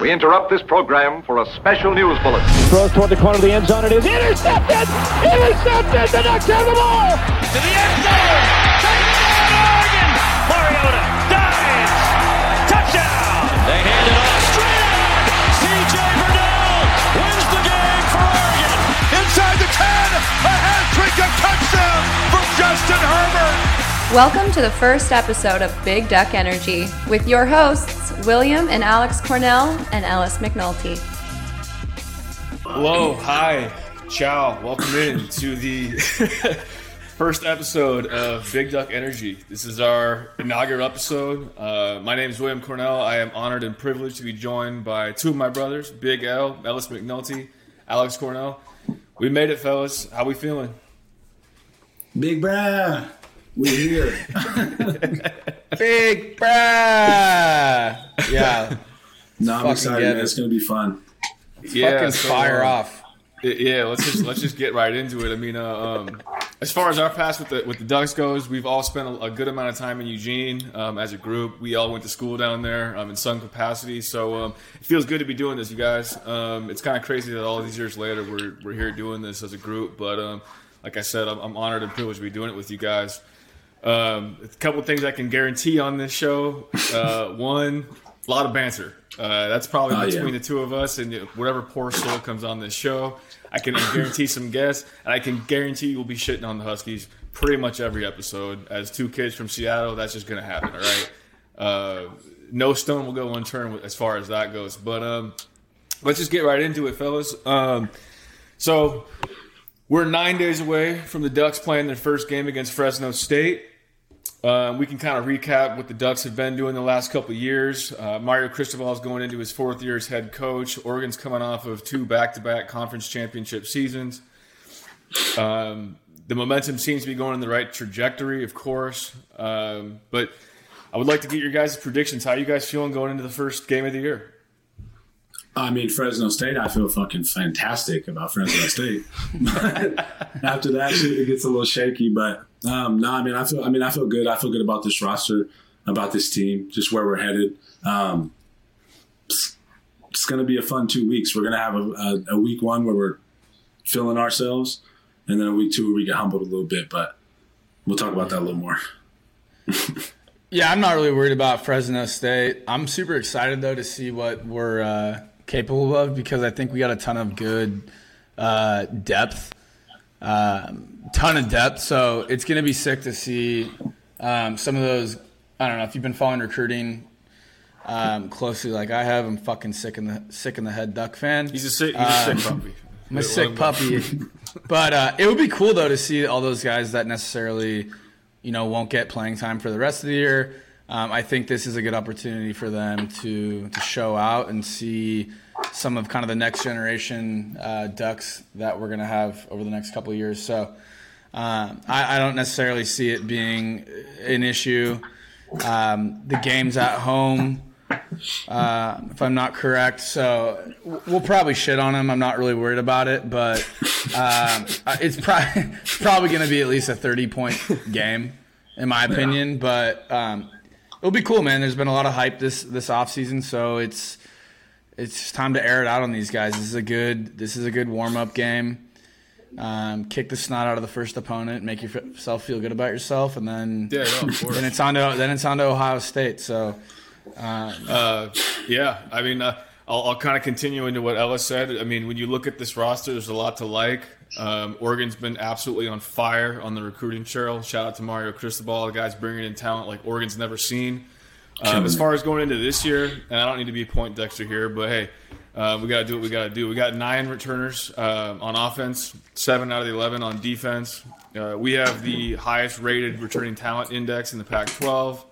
We interrupt this program for a special news bulletin. Throws toward the corner of the end zone. It is intercepted! Intercepted! The Ducks have the ball! To the end zone! Touchdown, Oregon! Mariota dives! Touchdown! They hand it off straight out! C.J. Verdell wins the game for Oregon! Inside the 10! A hat-trick of touchdown from Justin Herbert! Welcome to the first episode of Big Duck Energy with your hosts, William and Alex Cornell and Ellis McNulty. Hello, hi, ciao, welcome in to the first episode of Big Duck Energy. This is our inaugural episode. Uh, my name is William Cornell. I am honored and privileged to be joined by two of my brothers, Big L, Ellis McNulty, Alex Cornell. We made it, fellas. How we feeling? Big brah. We're here. Big brah. Yeah. no, I'm Fucking excited. Man. it. It's gonna be fun. Fucking so, fire uh, off. Yeah, let's just let's just get right into it. I mean, uh, um, as far as our past with the with the Ducks goes, we've all spent a, a good amount of time in Eugene um, as a group. We all went to school down there um, in some capacity, so um, it feels good to be doing this, you guys. Um, it's kind of crazy that all these years later we're we're here doing this as a group, but um, like I said, I'm, I'm honored and privileged to be doing it with you guys. Um, a couple things I can guarantee on this show. Uh, one, a lot of banter. Uh, that's probably Oh, yeah. between the two of us and whatever poor soul comes on this show. I can guarantee some guests, and I can guarantee you'll be shitting on the Huskies pretty much every episode. As two kids from Seattle, that's just going to happen, all right? Uh, no stone will go unturned as far as that goes. But um, let's just get right into it, fellas. Um, so we're nine days away from the Ducks playing their first game against Fresno State. Um, we can kind of recap what the Ducks have been doing the last couple years. Uh, Mario Cristobal is going into his fourth year as head coach. Oregon's coming off of two back-to-back conference championship seasons. Um, the momentum seems to be going in the right trajectory, of course. Um, but I would like to get your guys' predictions. How you guys feeling going into the first game of the year? I mean, Fresno State. I feel fucking fantastic about Fresno State. After that, it gets a little shaky. But um, no, I mean, I feel. I mean, I feel good. I feel good about this roster, about this team, just where we're headed. Um, it's, it's going to be a fun two weeks. We're going to have a, a, a week one where we're feeling ourselves, and then a week two where we get humbled a little bit. But we'll talk about that a little more. Yeah, I'm not really worried about Fresno State. I'm super excited though to see what we're uh, capable of because I think we got a ton of good uh, depth, um, ton of depth. So it's gonna be sick to see um, some of those. I don't know if you've been following recruiting um, closely, like I have. I'm fucking sick in the sick in the head Duck fan. He's a sick, he's a sick puppy. I'm a sick puppy. but uh, it would be cool though to see all those guys that necessarily, you know, won't get playing time for the rest of the year. Um, I think this is a good opportunity for them to to show out and see some of kind of the next generation uh, Ducks that we're gonna have over the next couple of years. So um, I, I don't necessarily see it being an issue. Um, the game's at home uh, if I'm not correct. So we'll probably shit on them. I'm not really worried about it, but um, uh, it's, pro- it's probably going to be at least a 30 point game, in my opinion. But um, it'll be cool, man. There's been a lot of hype this this offseason, so it's it's time to air it out on these guys. This is a good this is a good warm up game. Um, kick the snot out of the first opponent, make yourself feel good about yourself, and then Yeah, no, then it's on to then it's on to Ohio State. So. Uh, yeah, I mean, uh, I'll, I'll kind of continue into what Ellis said. I mean, when you look at this roster, there's a lot to like. Um, Oregon's been absolutely on fire on the recruiting trail. Shout out to Mario Cristobal, the guy's bringing in talent like Oregon's never seen. Um, as far as going into this year, and I don't need to be a point Dexter here, but hey, uh, we got to do what we got to do. We got nine returners uh, on offense, seven out of the eleven on defense. Uh, we have the highest rated returning talent index in the Pac-12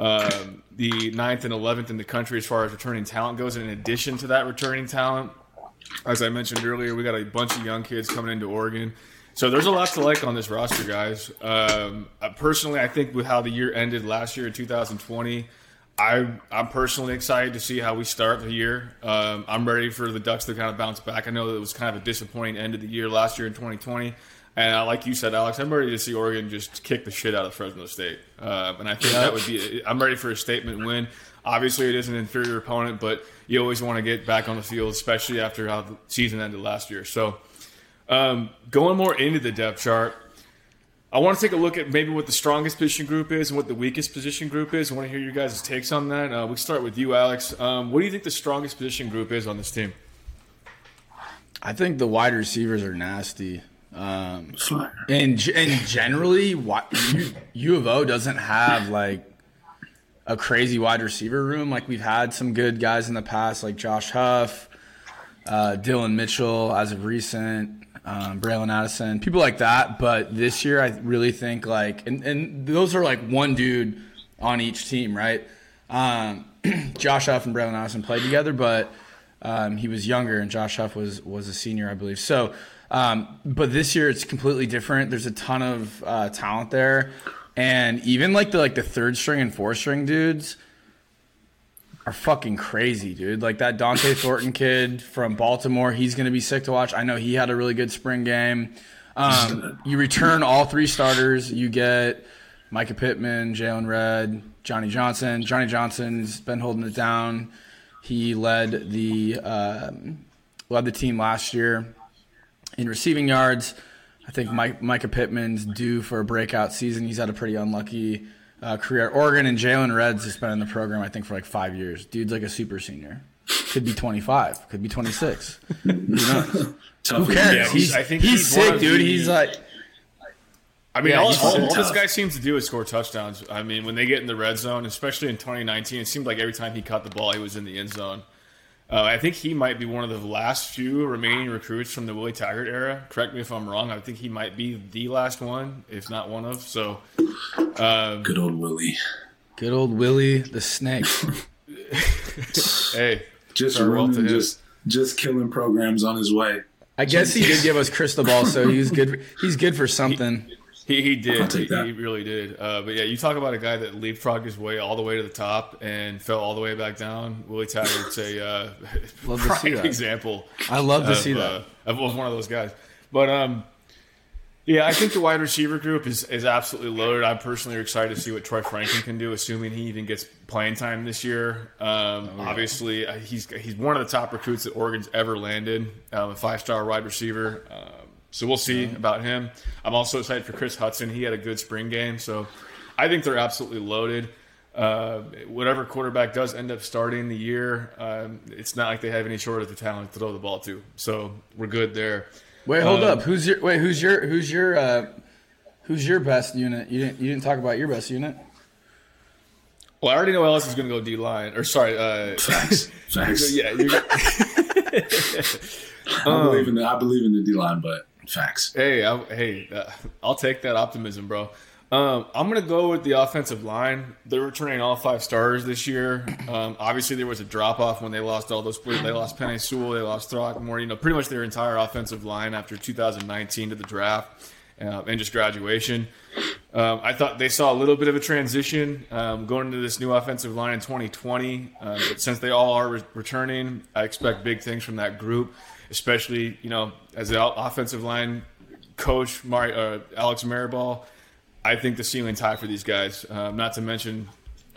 um, the ninth and 11th in the country as far as returning talent goes. And in addition to that returning talent, as I mentioned earlier, we got a bunch of young kids coming into Oregon. So there's a lot to like on this roster, guys. Um, uh, personally, I think with how the year ended last year in 2020, I, I'm personally excited to see how we start the year. Um, I'm ready for the Ducks to kind of bounce back. I know that it was kind of a disappointing end of the year last year in 2020. And uh, like you said, Alex, I'm ready to see Oregon just kick the shit out of Fresno State. Uh, and I think that would be. I'm ready for a statement win. Obviously, it is an inferior opponent, but you always want to get back on the field, especially after how the season ended last year. So, um, going more into the depth chart, I want to take a look at maybe what the strongest position group is and what the weakest position group is. I want to hear your guys' takes on that. Uh, we start with you, Alex. Um, what do you think the strongest position group is on this team? I think the wide receivers are nasty. Um, and and generally, U, U of O doesn't have like a crazy wide receiver room. Like we've had some good guys in the past, like Josh Huff, uh, Dillon Mitchell, as of recent, um, Bralon Addison, people like that. But this year, I really think like, and, and those are like one dude on each team, right? Um, Josh Huff and Bralon Addison played together, but um, he was younger, and Josh Huff was was a senior, I believe. So um, but this year it's completely different. There's a ton of uh, talent there, and even like the like the third string and fourth string dudes are fucking crazy, dude. Like that Dont'e Thornton kid from Baltimore, he's gonna be sick to watch. I know he had a really good spring game. Um, you return all three starters. You get Mycah Pittman, Jaylon Redd, Johnny Johnson. Johnny Johnson's been holding it down. He led the um, led the team last year in receiving yards. I think Mike, Mycah Pittman's due for a breakout season. He's had a pretty unlucky uh, career Oregon, and Jaylon Redd's has been in the program, I think, for like five years. Dude's like a super senior. Could be 25, could be 26. Who knows? Who cares? Yeah, he's- he's, I think he's, he's sick, dude. the- He's like, I mean, Yeah, all, all, all this guy seems to do is score touchdowns. I mean, when they get in the red zone, especially in 2019, it seemed like every time he caught the ball, he was in the end zone. Uh, I think he might be one of the last few remaining recruits from the Willie Taggart era. Correct me if I'm wrong. I think he might be the last one, if not one of. So, um, Good old Willie. good old Willie the Snake. hey, Just running, just just killing programs on his way. I guess he did give us Cristobal, so he's good. He's good for something. He, he did. I'll take He, that. he really did. Uh, but yeah, you talk about a guy that leapfrogged his way all the way to the top and fell all the way back down. Willie Taggart's a uh, Love to see that. example. I love to of, see that. uh, of, of one of those guys. But um, yeah, I think the wide receiver group is, is absolutely loaded. I'm personally excited to see what Troy Franklin can do, assuming he even gets playing time this year. Um, Oh, Obviously, uh, he's he's one of the top recruits that Oregon's ever landed, um, a five star wide receiver. Um, so we'll see about him. I'm also excited for Kris Hutson. He had a good spring game, so I think they're absolutely loaded. Uh, whatever quarterback does end up starting the year, um, it's not like they have any short of the talent to throw the ball to. So we're good there. Wait, hold Um, up. Who's your wait? Who's your who's your uh, who's your best unit? You didn't you didn't talk about your best unit. Well, I already know Ellis is going to go D line, or sorry, uh, Facts. Facts. yeah, you're, I Um, believe in the I believe in the D line, but facts. Hey, I, hey, uh, I'll take that optimism, bro. Um, I'm gonna go with the offensive line. They're returning all five stars this year. Um, obviously, there was a drop off when they lost all those. They lost Penei Sewell, they lost Throckmorton. You know, pretty much their entire offensive line after 2019 to the draft uh, and just graduation. Um, I thought they saw a little bit of a transition um, going into this new offensive line in 2020. Um, but since they all are re- returning, I expect big things from that group, especially you know as the offensive line coach, Mari, uh, Alex Mirabal. I think the ceiling's high for these guys. Um, not to mention,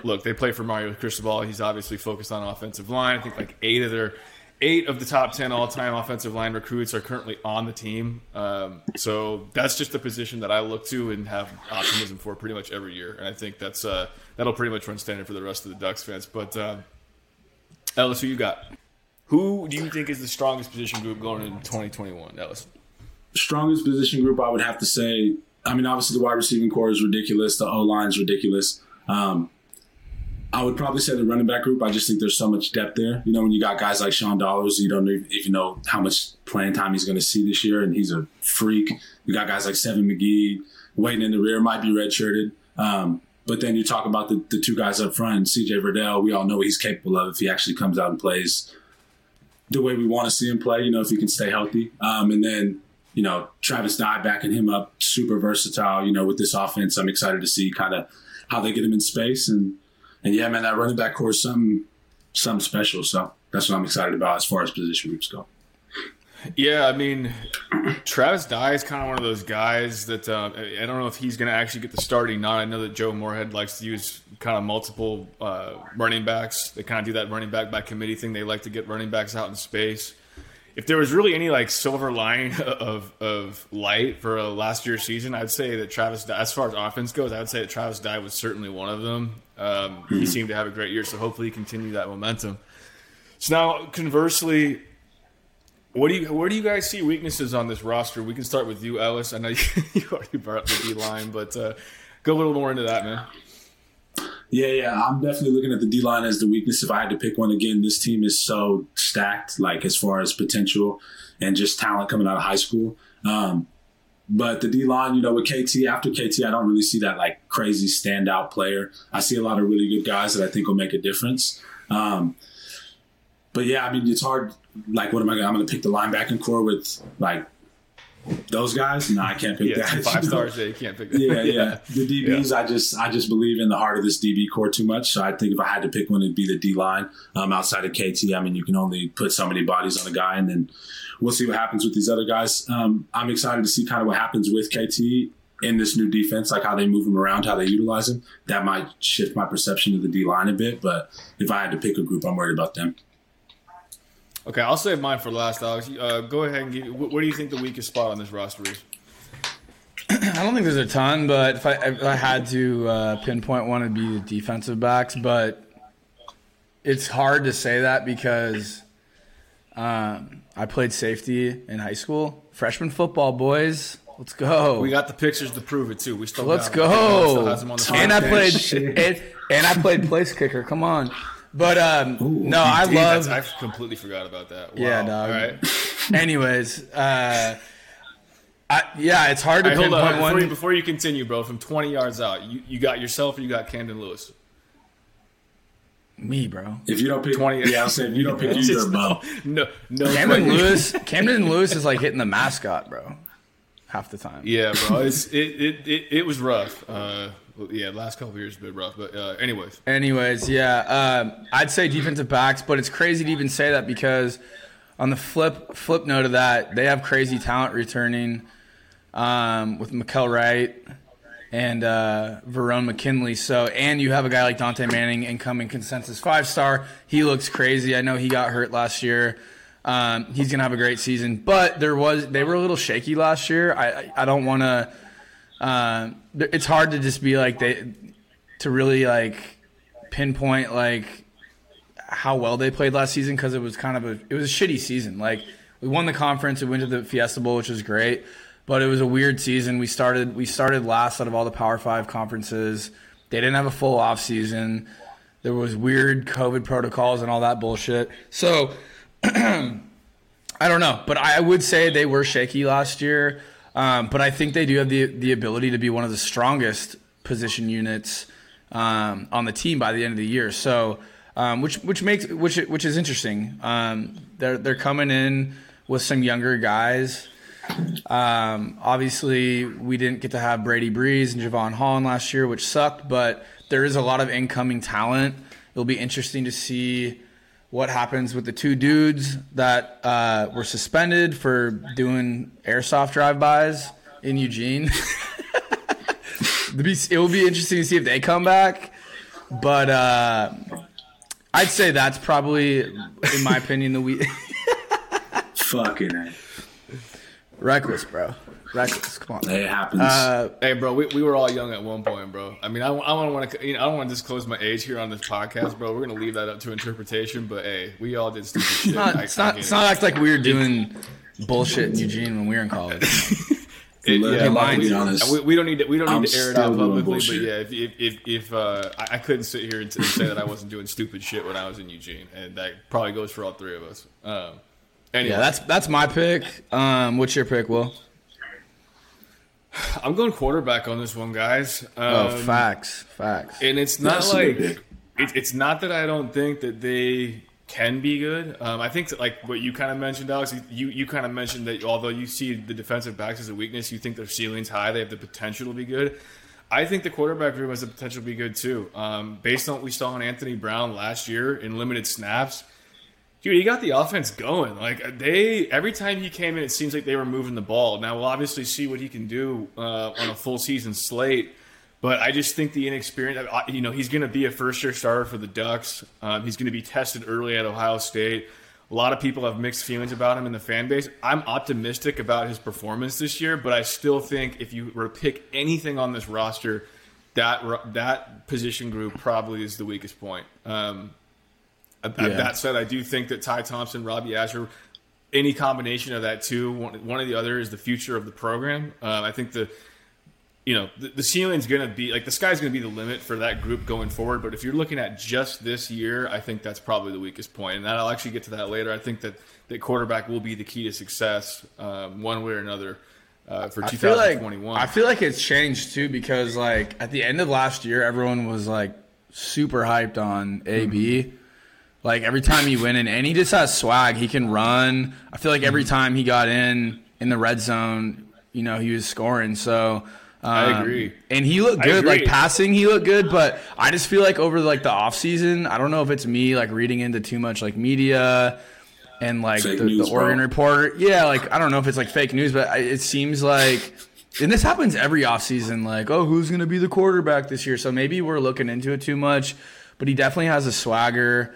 look, they play for Mario Cristobal. He's obviously focused on offensive line. I think like eight of their eight of the top ten all-time offensive line recruits are currently on the team. Um, so that's just a position that I look to and have optimism for pretty much every year. And I think that's uh, that'll pretty much run standard for the rest of the Ducks fans. But uh, Ellis, who you got? Who do you think is the strongest position group going into 2021, That Ellis? strongest position group, I would have to say. I mean, obviously the wide receiving core is ridiculous. The O line is ridiculous. Um, I would probably say the running back group. I just think there's so much depth there. You know, when you got guys like Sean Dollars, you don't even even know how much playing time he's going to see this year, and he's a freak. You got guys like Seven McGee waiting in the rear, might be redshirted. Um, but then you talk about the, the two guys up front, CJ Verdell. We all know what he's capable of if he actually comes out and plays the way we want to see him play. You know, if he can stay healthy. Um, and then you know, Travis Dye backing him up, super versatile. You know, with this offense, I'm excited to see kind of how they get him in space and and yeah, man, that running back core is something something special. So that's what I'm excited about as far as position groups go. Yeah, I mean, Travis Dye is kind of one of those guys that uh, I don't know if he's going to actually get the starting. Not I know that Joe Moorhead likes to use kind of multiple uh, running backs. They kind of do that running back by committee thing. They like to get running backs out in space. If there was really any like silver line of of light for a last year's season, I'd say that Travis, Dye, as far as offense goes, I would say that Travis Dye was certainly one of them. Um, He seemed to have a great year, so hopefully he continue that momentum. So now, conversely, what do you where do you guys see weaknesses on this roster? We can start with you, Ellis. I know you, you already brought up the D line, but uh, go a little more into that, man. Yeah, yeah, I'm definitely looking at the D line as the weakness. If I had to pick one again, this team is so stacked, like as far as potential and just talent coming out of high school. Um, but the D line, you know, with KT after KT, I don't really see that like crazy standout player. I see a lot of really good guys that I think will make a difference. Um, but yeah, I mean, it's hard. Like, what am I? Gonna, I'm going to pick the linebacking core with like those guys. No, I can't pick Yeah, that. five stars. Yeah, you can't pick. That. Yeah, yeah. The DBs, I just I just believe in the heart of this DB core too much. So I think if I had to pick one, it'd be the D line. Um, outside of KT, I mean, you can only put so many bodies on a guy, and then we'll see what happens with these other guys. Um, I'm excited to see kind of what happens with KT in this new defense, like how they move him around, how they utilize him. That might shift my perception of the D line a bit. But if I had to pick a group, I'm worried about them. Okay, I'll save mine for last, Alex. Uh, go ahead and give. What, what do you think the weakest spot on this roster is? I don't think there's a ton, but if I, if I had to uh, pinpoint one, it'd be the defensive backs. But it's hard to say that because um, I played safety in high school. Freshman football, boys. Let's go. We got the pictures to prove it too. We still Let's. Still go. 'em And I played and, and I played place kicker. Come on. But um, no, I Dude, love that's- I completely forgot about that. Wow. Yeah, dog. All right. Anyways, uh, I, yeah, it's hard to All right, hold pinpoint on. one. Before you, before you continue, bro, from 20 yards out, you, you got yourself or you got Camden Lewis? Me, bro. If you don't pick 20 yeah, I'm saying you don't pick It's you, you're just a no, no, no. Camden question. Lewis. Camden Lewis is like hitting the mascot, bro. Half the time. Yeah, bro. It's, it, it, it, it was rough. Uh, yeah, last couple years have been rough. But, uh, anyways. Anyways, yeah, um, I'd say defensive backs, but it's crazy to even say that because on the flip flip note of that, they have crazy talent returning um, with Mykael Wright and uh, Verone McKinley. So, and you have a guy like Dontae Manning, incoming consensus five star. He looks crazy. I know he got hurt last year. Um, he's gonna have a great season, but there was they were a little shaky last year. I I, I don't want to. Uh, it's hard to just be like they to really like pinpoint like how well they played last season because it was kind of a it was a shitty season. Like we won the conference, we went to the Fiesta Bowl, which was great, but it was a weird season. We started we started last out of all the Power Five conferences. They didn't have a full off season. There was weird COVID protocols and all that bullshit. So I don't know, but I would say they were shaky last year. Um, but I think they do have the the ability to be one of the strongest position units um, on the team by the end of the year. So, um, which which makes which which is interesting. Um, they're they're coming in with some younger guys. Um, obviously, we didn't get to have Brady Breeze and Jevon Holland last year, which sucked. But there is a lot of incoming talent. It'll be interesting to see what happens with the two dudes that uh, were suspended for doing airsoft drive-bys in Eugene. It will be interesting to see if they come back. But uh, I'd say that's probably, in my opinion, the we Fucking reckless, bro. Reckless. Come on. It happens. Uh, Hey, bro, we, we were all young at one point, bro. I mean, I, I don't want to, you know, I don't want to disclose my age here on this podcast, bro. We're gonna leave that up to interpretation. But hey, we all did stupid shit. not, I- it's I not. It's it. not act like we were doing bullshit in Eugene when we were in college. It- Look, yeah, I'm we- be honest. we, we don't need to. We don't need I'm to air it out doing publicly. But yeah, if if if, if uh, I, I couldn't sit here and, t- and say that I wasn't doing stupid shit when I was in Eugene, and that probably goes for all three of us. Um, anyway, yeah, that's that's my pick. Um, what's your pick, Will? I'm going quarterback on this one, guys. Um, Oh, facts, facts. and it's not That's like it, it's not that I don't think that they can be good. Um, I think that, like what you kind of mentioned, Alex. You you kind of mentioned that although you see the defensive backs as a weakness, you think their ceiling's high. They have the potential to be good. I think the quarterback room has the potential to be good too. Um, based on what we saw on Anthony Brown last year in limited snaps, Dude, he got the offense going. Like they, every time he came in, it seems like they were moving the ball. Now we'll obviously see what he can do uh, on a full season slate, but I just think the inexperience. You know, he's going to be a first year starter for the Ducks. Um, he's going to be tested early at Ohio State. A lot of people have mixed feelings about him in the fan base. I'm optimistic about his performance this year, but I still think if you were to pick anything on this roster, that that position group probably is the weakest point. Um, yeah. That said, I do think that Ty Thompson, Robbie Ashford, any combination of that two, one, one or the other is the future of the program. Uh, I think the you know the, the ceiling's going to be like the sky's going to be the limit for that group going forward. But if you're looking at just this year, I think that's probably the weakest point, and I'll actually get to that later. I think that that quarterback will be the key to success, um, one way or another. Uh, for 2021, I feel, like, I feel like it's changed too because like at the end of last year, everyone was like super hyped on AB. Mm-hmm like every time he went in, and he just has swag. He can run. I feel like every time he got in in the red zone, you know, he was scoring. So um, I agree. And he looked good. Like passing, he looked good. But I just feel like over like the off season, I don't know if it's me like reading into too much like media and like the, news, the Oregon reporter. Yeah, like I don't know if it's like fake news, but it seems like. And this happens every offseason, like, oh, who's going to be the quarterback this year? So maybe we're looking into it too much, but he definitely has a swagger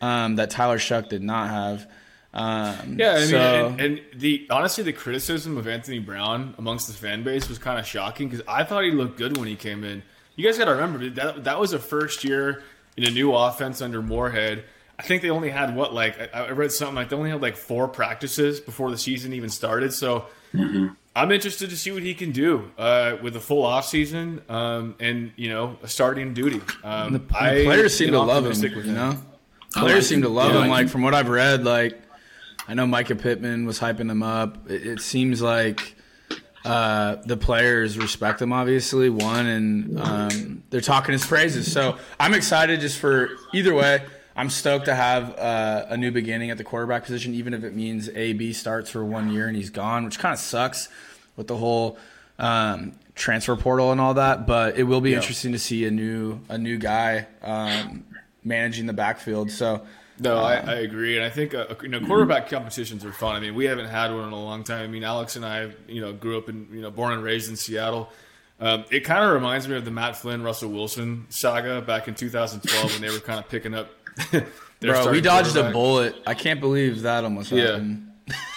um, that Tyler Shough did not have. Um, yeah, I mean, so, and, and, the honestly, the criticism of Anthony Brown amongst the fan base was kind of shocking because I thought he looked good when he came in. You guys got to remember that that was a first year in a new offense under Moorhead. I think they only had what like I, read something like they only had like four practices before the season even started. So mm-hmm. I'm interested to see what he can do uh, with a full off season um, and you know a starting duty. Um, the, the players seem to love him. You know. Players seem to love yeah, him. Like from what I've read, like I know Mycah Pittman was hyping him up. It, it seems like uh, the players respect him, obviously, one, and um, they're talking his praises. So I'm excited just for either way. I'm stoked to have uh, a new beginning at the quarterback position, even if it means AB starts for one year and he's gone, which kind of sucks with the whole um, transfer portal and all that. But it will be yeah. interesting to see a new a new guy um, managing the backfield. So. No, I, um, I, agree, and I think uh, you know quarterback competitions are fun. I mean, we haven't had one in a long time. I mean, Alex and I, you know, grew up in you know, born and raised in Seattle. Um, it kind of reminds me of the Matt Flynn, Russell Wilson saga back in 2012 when they were kind of picking up. Bro, we dodged a bullet. I can't believe that almost yeah. happened.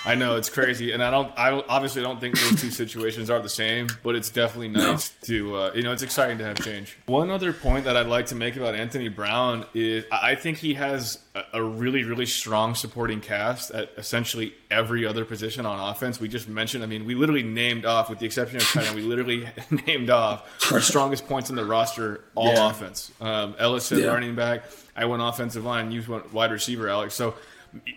I know it's crazy, and I don't. I obviously don't think those two situations are the same, but it's definitely nice no. to. Uh, you know, it's exciting to have change. One other point that I'd like to make about Anthony Brown is I think he has a, really, really strong supporting cast at essentially every other position on offense. We just mentioned. I mean, we literally named off, with the exception of China, we literally named off our strongest points in the roster, all yeah. offense. Um, Ellis said yeah. running back. I went offensive line. You went wide receiver, Alex. So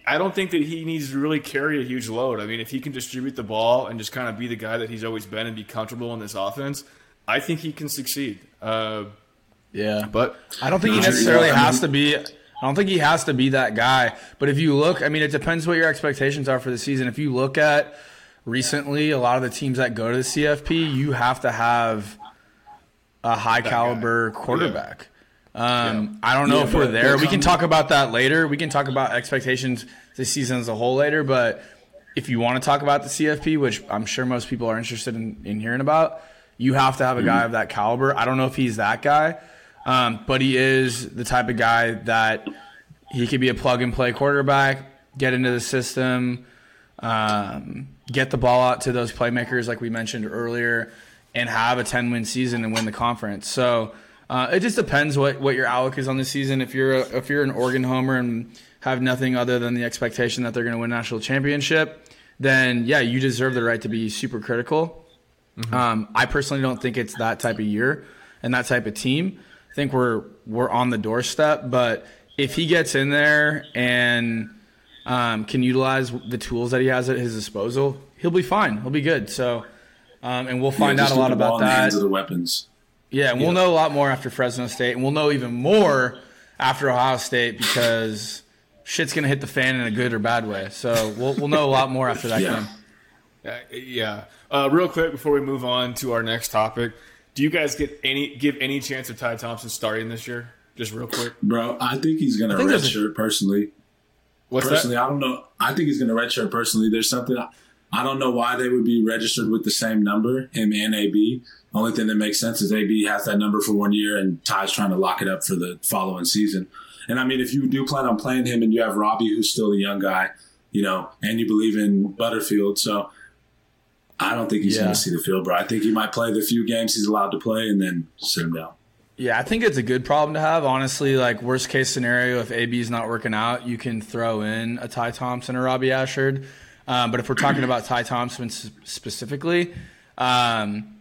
I don't think that he needs to really carry a huge load. I mean, if he can distribute the ball and just kind of be the guy that he's always been and be comfortable in this offense, I think he can succeed. Uh, yeah, but I don't think he necessarily has to be. I don't think he has to be that guy. But if you look, I mean, it depends what your expectations are for the season. If you look at recently, a lot of the teams that go to the CFP, you have to have a high that caliber guy. quarterback. Yeah. Um, yeah. I don't know yeah, if we're there. We can talk about that later. We can talk about expectations this season as a whole later. But if you want to talk about the CFP, which I'm sure most people are interested in, in hearing about, you have to have a guy mm-hmm. of that caliber. I don't know if he's that guy, um, but he is the type of guy that he could be a plug and play quarterback, get into the system, um, get the ball out to those playmakers like we mentioned earlier, and have a 10 win season and win the conference. So uh, it just depends what, what your outlook is on the season. If you're a, if you're an Oregon homer and have nothing other than the expectation that they're going to win national championship, then yeah, you deserve the right to be super critical. Mm-hmm. Um, I personally don't think it's that type of year and that type of team. I think we're we're on the doorstep, but if he gets in there and um, can utilize the tools that he has at his disposal, he'll be fine. He'll be good. So, um, and we'll find yeah, out a lot about that. The weapons. Yeah, and we'll know a lot more after Fresno State, and we'll know even more after Ohio State because shit's gonna hit the fan in a good or bad way. So we'll we'll know a lot more after that yeah. game. Uh, yeah. Uh, real quick before we move on to our next topic, do you guys get any give any chance of Ty Thompson starting this year? Just real quick, bro. I think he's gonna think redshirt personally. What's personally, that? I don't know. I think he's going to redshirt. Personally, there's something I don't know why they would be registered with the same number, him and AB. Only thing that makes sense is AB has that number for one year, and Ty's trying to lock it up for the following season. And I mean, if you do plan on playing him, and you have Robbie, who's still a young guy, you know, and you believe in Butterfield, so I don't think he's Yeah. going to see the field, bro. I think he might play the few games he's allowed to play, and then sit him down. Yeah, I think it's a good problem to have. Honestly, like worst case scenario, if AB is not working out, you can throw in a Ty Thompson or Robbie Ashford. Um, but if we're talking about Ty Thompson specifically, um,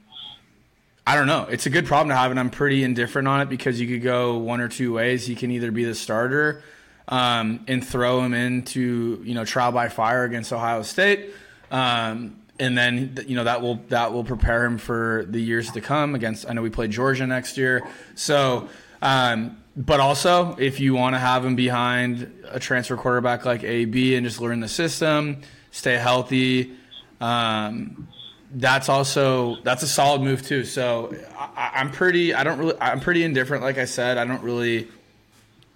I don't know. It's a good problem to have, and I'm pretty indifferent on it because you could go one or two ways. He can either be the starter um, and throw him into you know trial by fire against Ohio State, um, and then you know that will that will prepare him for the years to come against. I know we play Georgia next year, so. Um, but also, if you want to have him behind a transfer quarterback like AB and just learn the system, stay healthy, um, that's also that's a solid move too. So I, I'm pretty I don't really I'm pretty indifferent. Like I said, I don't really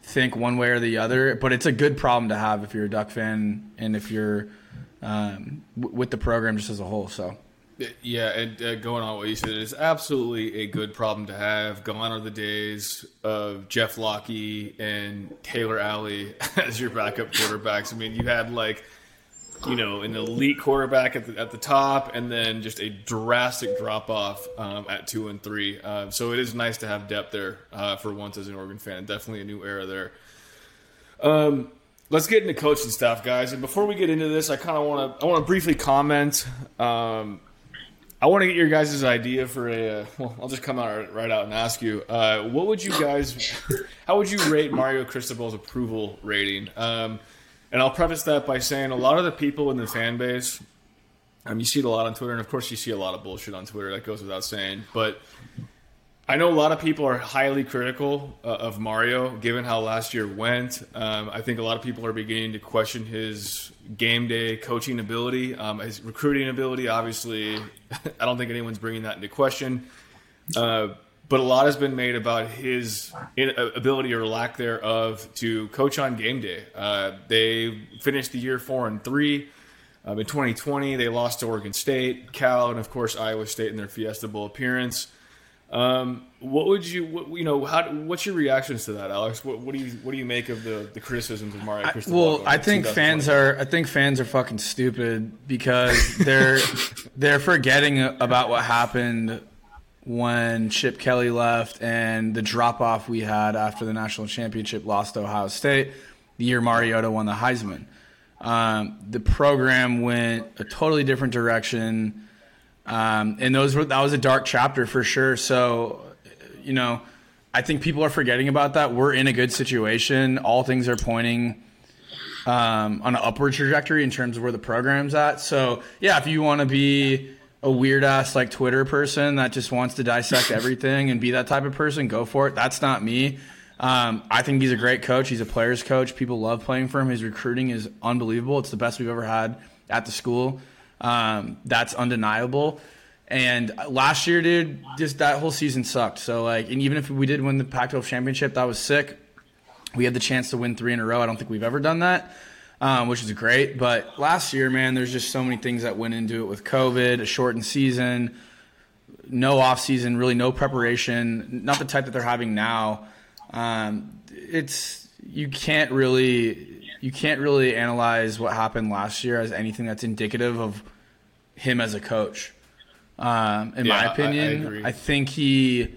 think one way or the other. But it's a good problem to have if you're a Duck fan and if you're um, w- with the program just as a whole. So Yeah, and uh, going on what you said, it's absolutely a good problem to have. Gone are the days of Jeff Lockie and Taylor Alie as your backup quarterbacks. I mean, you had like, you know, an elite quarterback at the, at the top, and then just a drastic drop off um, at two and three. Uh, so it is nice to have depth there uh, for once as an Oregon fan. Definitely a new era there. Um, let's get into coaching stuff, guys. And before we get into this, I kind of want to I want to briefly comment. Um, I want to get your guys' idea for a. Uh, well, I'll just come out right out and ask you. Uh, what would you guys? How would you rate Mario Cristobal's approval rating? Um, and I'll preface that by saying a lot of the people in the fan base, um, you see it a lot on Twitter, and of course you see a lot of bullshit on Twitter. That goes without saying, but. I know a lot of people are highly critical uh, of Mario, given how last year went. Um, I think a lot of people are beginning to question his game day coaching ability, um, his recruiting ability. Obviously, I don't think anyone's bringing that into question. Uh, but a lot has been made about his uh, ability or lack thereof to coach on game day. Uh, they finished the year four and three. Um, in 2020, they lost to Oregon State, Cal, and of course Iowa State in their Fiesta Bowl appearance. Um, what would you, what, you know, how, what's your reactions to that, Alex? What, what do you, what do you make of the, the criticisms of Mario? Cristobal well, I think fans are I think fans are fucking stupid because they're they're forgetting about what happened when Chip Kelly left and the drop off we had after the national championship lost Ohio State, the year Mariota won the Heisman. Um, the program went a totally different direction, um, and those were that was a dark chapter for sure. So, you know, I think people are forgetting about that. We're in a good situation. All things are pointing um, on an upward trajectory in terms of where the program's at. So, yeah, if you want to be a weird ass like Twitter person that just wants to dissect everything and be that type of person, go for it. That's not me. Um, I think he's a great coach. He's a player's coach. People love playing for him. His recruiting is unbelievable. It's the best we've ever had at the school. Um, that's undeniable. And last year, dude, just that whole season sucked. So, like, and even if we did win the Pac 12 championship, that was sick. We had the chance to win three in a row. I don't think we've ever done that, um, which is great. But last year, man, there's just so many things that went into it with COVID, a shortened season, no off season, really no preparation, not the type that they're having now. Um, it's you can't really you can't really analyze what happened last year as anything that's indicative of him as a coach. Um, in Yeah, I- my I opinion. I think he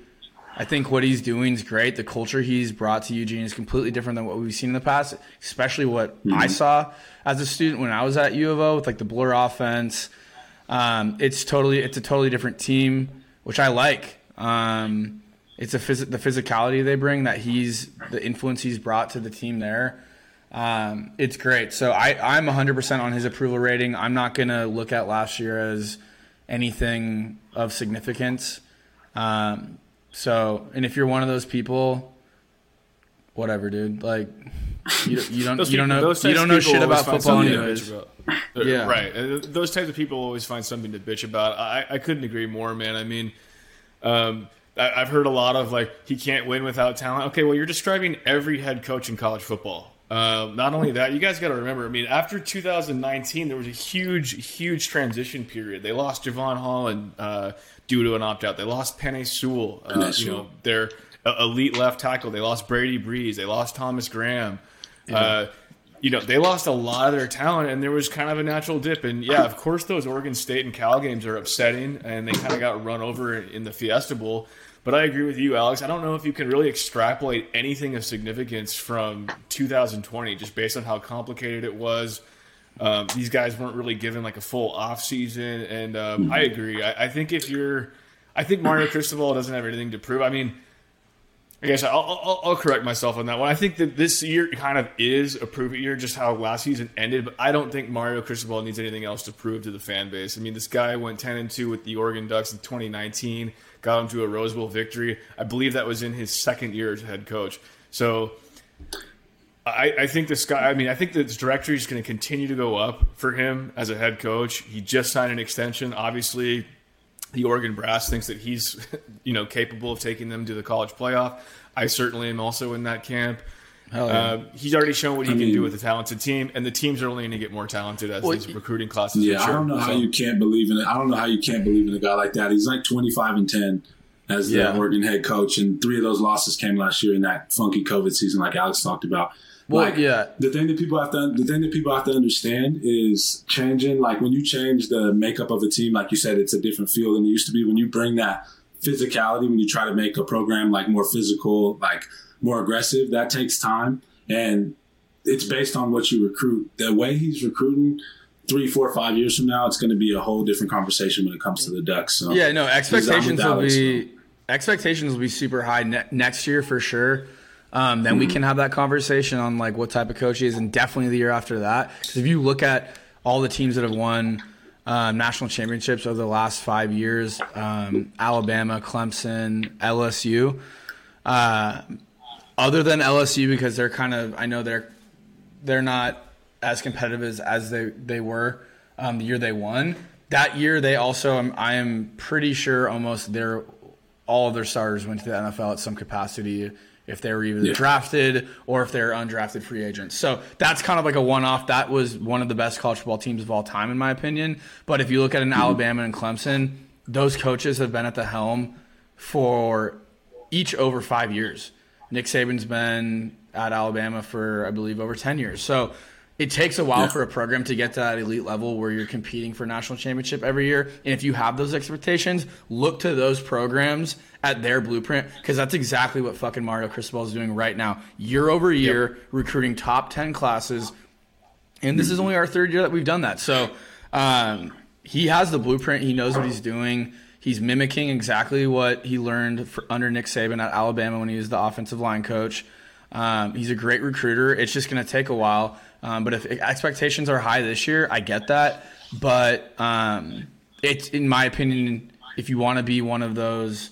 I think what he's doing is great. The culture he's brought to Eugene is completely different than what we've seen in the past, especially what I saw as a student when I was at U of O with like the blur offense. Um, it's totally it's a totally different team, which I like. Um, it's a phys- the physicality they bring that he's the influence he's brought to the team there. Um, it's great. So I, I'm 100% on his approval rating. I'm not going to look at last year as anything of significance. Um, so, and if you're one of those people, whatever, dude. Like, you, you don't Those you don't people- know you don't know shit about football anyways. about. Yeah. right. Uh, Those types of people always find something to bitch about. I, I couldn't agree more, man. I mean, um, I, I've heard a lot of like he can't win without talent. Okay, well, you're describing every head coach in college football. Uh, not only that, you guys got to remember. I mean, after 2019, there was a huge, huge transition period. They lost Jevon Holland uh, due to an opt out. They lost Penei Sewell. Uh, you know, their elite left tackle. They lost Brady Breeze. They lost Thomas Graham. Yeah. Uh, you know, they lost a lot of their talent, and there was kind of a natural dip. And yeah, of course, those Oregon State and Cal games are upsetting, and they kind of got run over in the Fiesta Bowl. But I agree with you, Alex. I don't know if you can really extrapolate anything of significance from 2020 just based on how complicated it was. Um, these guys weren't really given like a full off season, and um, I agree. I, I, think if you're, I think Mario Cristobal doesn't have anything to prove. I mean, I guess I'll, I'll, I'll, correct myself on that one. I think that this year kind of is a prove it year, just how last season ended. But I don't think Mario Cristobal needs anything else to prove to the fan base. I mean, this guy went 10 and 2 with the Oregon Ducks in 2019 got him to a Rose Bowl victory. I believe that was in his second year as head coach. So I, I think this guy, I mean, I think the directory is going to continue to go up for him as a head coach. He just signed an extension. Obviously, the Oregon brass thinks that he's, you know, capable of taking them to the college playoff. I certainly am also in that camp. Yeah. Uh, he's already shown what he I can mean, do with a talented team, and the teams are only going to get more talented as well, these recruiting classes. Yeah, I don't know so. how you can't believe in it. I don't know how you can't believe in a guy like that. He's like twenty five and ten as the yeah. Oregon head coach, and three of those losses came last year in that funky COVID season, like Alex talked about. Well, like, yeah. The thing that people have to the thing that people have to understand is changing. Like when you change the makeup of a team, like you said, it's a different feel than it used to be. When you bring that physicality, when you try to make a program like more physical, like more aggressive, that takes time and it's based on what you recruit. The way he's recruiting, three, four, five years from now, it's going to be a whole different conversation when it comes to the Ducks. So yeah, no expectations will be expectations will be super high ne- next year for sure. Um, then mm-hmm. we can have that conversation on like what type of coach he is, and definitely the year after that. Because if you look at all the teams that have won um, national championships over the last five years, um, Alabama, Clemson, LSU. Uh, other than LSU because they're kind of I know they're they're not as competitive as, as they they were um, the year they won. That year they also um, I am pretty sure almost their all of their starters went to the NFL at some capacity if they were either yeah. drafted or if they're undrafted free agents. So that's kind of like a one off. That was one of the best college football teams of all time, in my opinion. But if you look at an mm-hmm. Alabama and Clemson, those coaches have been at the helm for each over five years. Nick Saban's been at Alabama for, I believe, over 10 years. So it takes a while yeah. for a program to get to that elite level where you're competing for national championship every year. And if you have those expectations, look to those programs at their blueprint because that's exactly what fucking Mario Cristobal is doing right now, year over year, yep. recruiting top 10 classes. And this is only our third year that we've done that. So um, he has the blueprint, he knows what he's doing. He's mimicking exactly what he learned for, under Nick Saban at Alabama when he was the offensive line coach. Um, he's a great recruiter. It's just going to take a while. Um, but if expectations are high this year, I get that. But um, it's, in my opinion, if you want to be one of those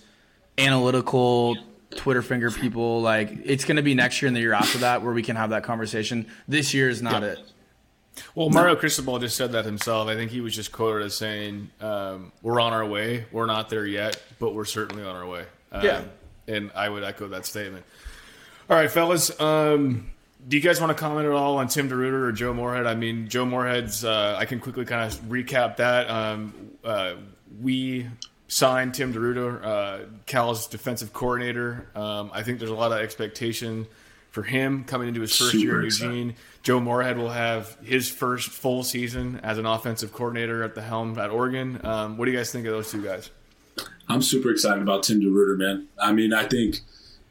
analytical Twitter finger people, like it's going to be next year and the year after that where we can have that conversation. This year is not yeah. it. Well, Mario Cristobal just said that himself. I think he was just quoted as saying, um, "We're on our way. We're not there yet, but we're certainly on our way." Um, yeah, and I would echo that statement. All right, fellas. Um, do you guys want to comment at all on Tim DeRuyter or Joe Moorhead? I mean, Joe Moorhead's. Uh, I can quickly kind of recap that. Um, uh, we signed Tim DeRuyter, uh, Cal's defensive coordinator. Um, I think there's a lot of expectation for him coming into his first Super year in Eugene. Excited. Joe Moorhead will have his first full season as an offensive coordinator at the helm at Oregon. Um, what do you guys think of those two guys? I'm super excited about Tim DeRuyter, man. I mean, I think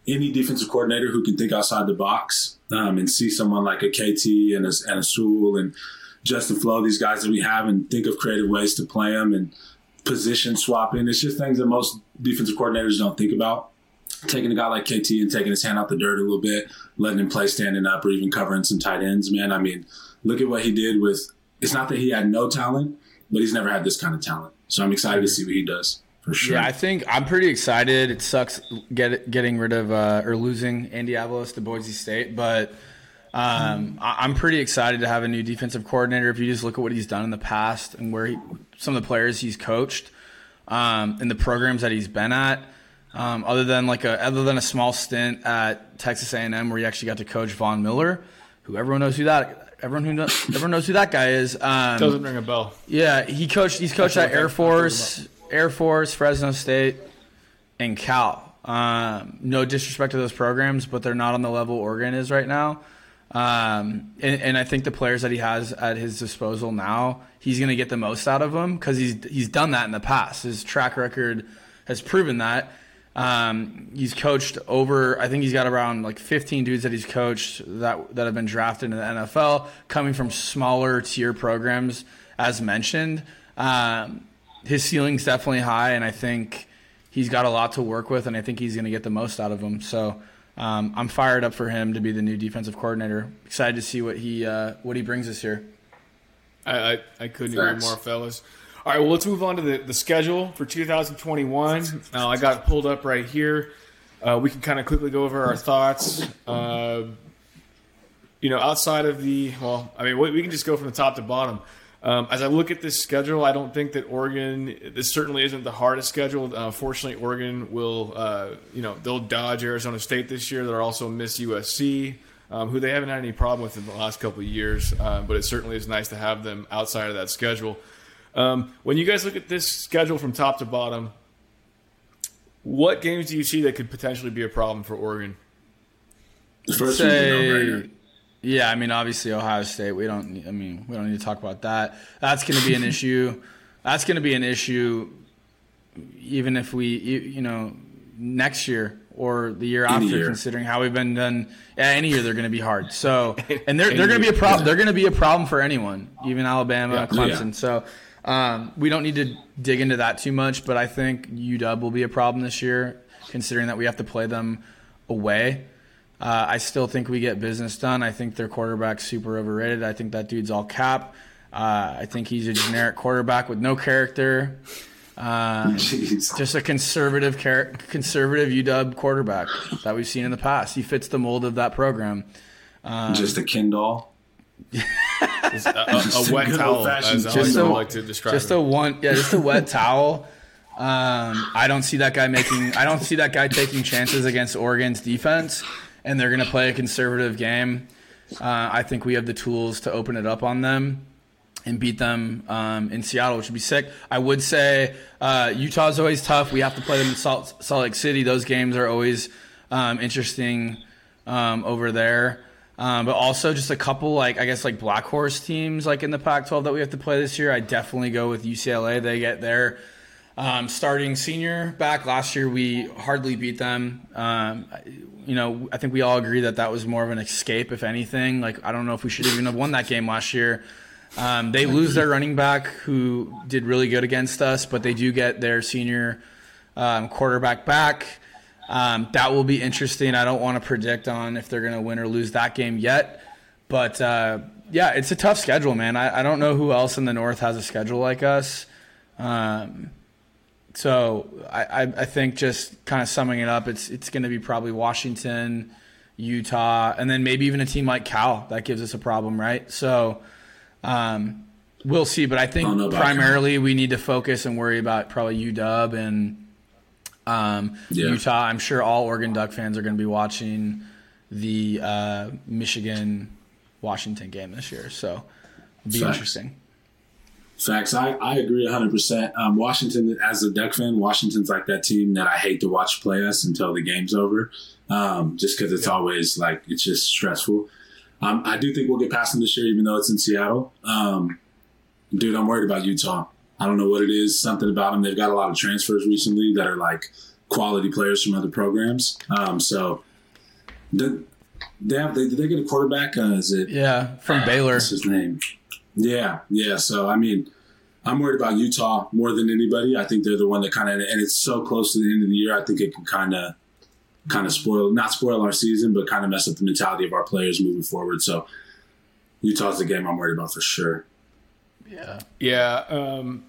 any defensive coordinator who can think outside the box um, and see someone like a KT and a, and a Sewell and Justin Flowe, these guys that we have, and think of creative ways to play them and position swapping. It's just things that most defensive coordinators don't think about taking a guy like KT and taking his hand out the dirt a little bit, letting him play standing up or even covering some tight ends, man. I mean, look at what he did with it's not that he had no talent, but he's never had this kind of talent. So I'm excited to see what he does. For sure. Yeah, I think I'm pretty excited. It sucks get, getting rid of uh, or losing Andy Avalos to Boise State, but um, I'm pretty excited to have a new defensive coordinator. If you just look at what he's done in the past and where he, some of the players he's coached um, and the programs that he's been at, um, other than like a other than a small stint at Texas A&M where he actually got to coach Von Miller. who everyone knows who that everyone who knows, everyone knows who that guy is. Um, Doesn't ring a bell. yeah, he coached. He's coached That's at Air Force, Air Force, Fresno State, and Cal. Um, no disrespect to those programs, but they're not on the level Oregon is right now. Um, and, and I think the players that he has at his disposal now, he's going to get the most out of them because he's he's done that in the past. His track record has proven that. Um, he's coached over. I think he's got around like 15 dudes that he's coached that that have been drafted in the NFL, coming from smaller tier programs, as mentioned. Um, his ceiling's definitely high, and I think he's got a lot to work with, and I think he's going to get the most out of him. So um, I'm fired up for him to be the new defensive coordinator. Excited to see what he uh, what he brings us here. I, I, I couldn't agree more, fellas. All right, well, let's move on to the, the schedule for 2021. Now, I got it pulled up right here. Uh, we can kind of quickly go over our thoughts. Uh, you know, outside of the, well, I mean, we, we can just go from the top to bottom. Um, as I look at this schedule, I don't think that Oregon, this certainly isn't the hardest schedule. Uh, fortunately, Oregon will, uh, you know, they'll dodge Arizona State this year. They'll also miss USC, um, who they haven't had any problem with in the last couple of years. Uh, but it certainly is nice to have them outside of that schedule. Um, when you guys look at this schedule from top to bottom, what games do you see that could potentially be a problem for Oregon? The first one's a Say, no-brainer. Yeah, I mean, obviously Ohio State. We don't. I mean, we don't need to talk about that. That's going to be an issue. That's going to be an issue, even if we, you know, next year or the year Any after, year. considering how we've been done. Yeah, any year they're going to be hard. So, and they're Any they're going to be a problem. They're going to be a problem for anyone, even Alabama, Yeah. Clemson. Yeah. So. Um, we don't need to dig into that too much, but I think UW will be a problem this year, considering that we have to play them away. Uh, I still think we get business done. I think their quarterback's super overrated. I think that dude's all cap. Uh, I think he's a generic quarterback with no character. Uh, just a conservative, char- conservative UW quarterback that we've seen in the past. He fits the mold of that program. Just a Kindle. It's a, a, Just a a wet good towel, old-fashioned as I Just a- like to describe just a one yeah just a wet towel um, i don't see that guy making i don't see that guy taking chances against oregon's defense and they're going to play a conservative game uh, i think we have the tools to open it up on them and beat them um, in Seattle, which would be sick. I would say uh, Utah's always tough. We have to play them in Salt, Salt Lake City. Those games are always um, interesting um, over there. Um, but also just a couple like I guess like Black Horse teams like in the Pac-12 that we have to play this year. I definitely go with UCLA. They get their um, starting senior back last year. We hardly beat them. Um, you know, I think we all agree that that was more of an escape, if anything. Like I don't know if we should even have won that game last year. Um, they lose their running back, who did really good against us, but they do get their senior um, quarterback back. Um, that will be interesting. I don't want to predict on if they're going to win or lose that game yet, but uh, yeah, it's a tough schedule, man. I, I don't know who else in the North has a schedule like us. Um, so I, I, think just kind of summing it up, it's it's going to be probably Washington, Utah, and then maybe even a team like Cal that gives us a problem, right? So um, we'll see. But I think Don't know about primarily we need to focus and worry about probably UW and um, Yeah. Utah. I'm sure all Oregon Duck fans are going to be watching the uh, Michigan Washington game this year. So it'll be Facts. interesting. Facts. I, I agree 100%. Um, Washington, as a Duck fan, Washington's like that team that I hate to watch play us until the game's over, um, just because it's always like, it's just stressful. Um, I do think we'll get past them this year, even though it's in Seattle. Um, dude, I'm worried about Utah. I don't know what it is, something about them. They've got a lot of transfers recently that are like quality players from other programs. Um, so, the, they have, they, did they get a quarterback? Uh, is it Yeah, from Baylor. What's his name? Yeah, yeah. So I mean, I'm worried about Utah more than anybody. I think they're the one that kind of, and it's so close to the end of the year. I think it can kind of, kind of spoil, not spoil our season, but kind of mess up the mentality of our players moving forward. So Utah's the game I'm worried about for sure. Yeah. Yeah, um,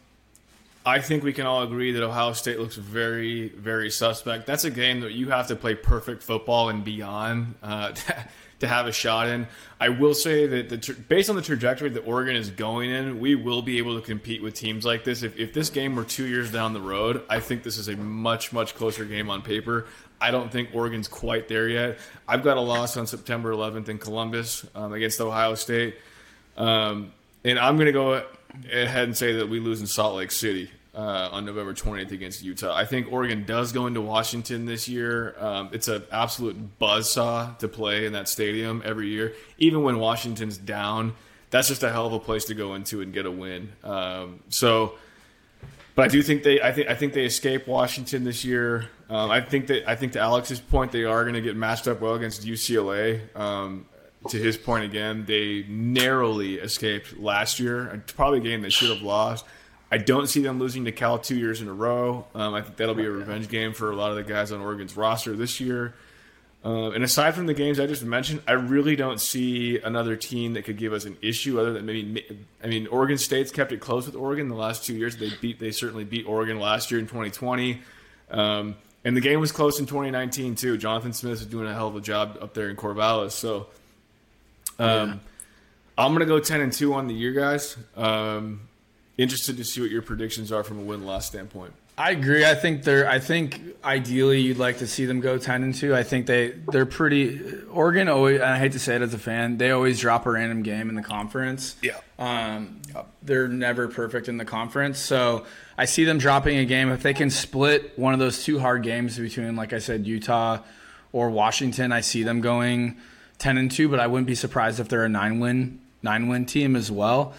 I think we can all agree that Ohio State looks very, very suspect. That's a game that you have to play perfect football and beyond uh, to have a shot in. I will say that the, based on the trajectory that Oregon is going in, we will be able to compete with teams like this. If, if this game were two years down the road, I think this is a much, much closer game on paper. I don't think Oregon's quite there yet. I've got a loss on September 11th in Columbus um, against Ohio State. Um, and I'm going to go ahead and say that we lose in Salt Lake City uh, on November 20th against Utah. I think Oregon does go into Washington this year. Um, it's an absolute buzzsaw to play in that stadium every year. Even when Washington's down, that's just a hell of a place to go into and get a win. Um, so, but I do think they, I think, I think they escape Washington this year. Um, I think that, I think to Alex's point, they are going to get matched up well against UCLA. Um, to his point again, they narrowly escaped last year, probably a game they should have lost. I don't see them losing to Cal two years in a row. Um, I think that'll be a revenge game for a lot of the guys on Oregon's roster this year. Uh, and aside from the games I just mentioned, I really don't see another team that could give us an issue other than maybe. I mean, Oregon State's kept it close with Oregon the last two years. They beat. They certainly beat Oregon last year in 2020. Um, and the game was close in 2019 too. Jonathan Smith is doing a hell of a job up there in Corvallis. So, um, yeah. I'm gonna go 10 and two on the year, guys. Um, interested to see what your predictions are from a win loss standpoint. I agree. I think they're. I think ideally you'd like to see them go ten and two. I think they they're pretty. Oregon always. I hate to say it as a fan, they always drop a random game in the conference. Yeah. Um, they're never perfect in the conference, so I see them dropping a game if they can split one of those two hard games between, like I said, Utah or Washington. I see them going ten and two, but I wouldn't be surprised if they're a nine win nine win team as well.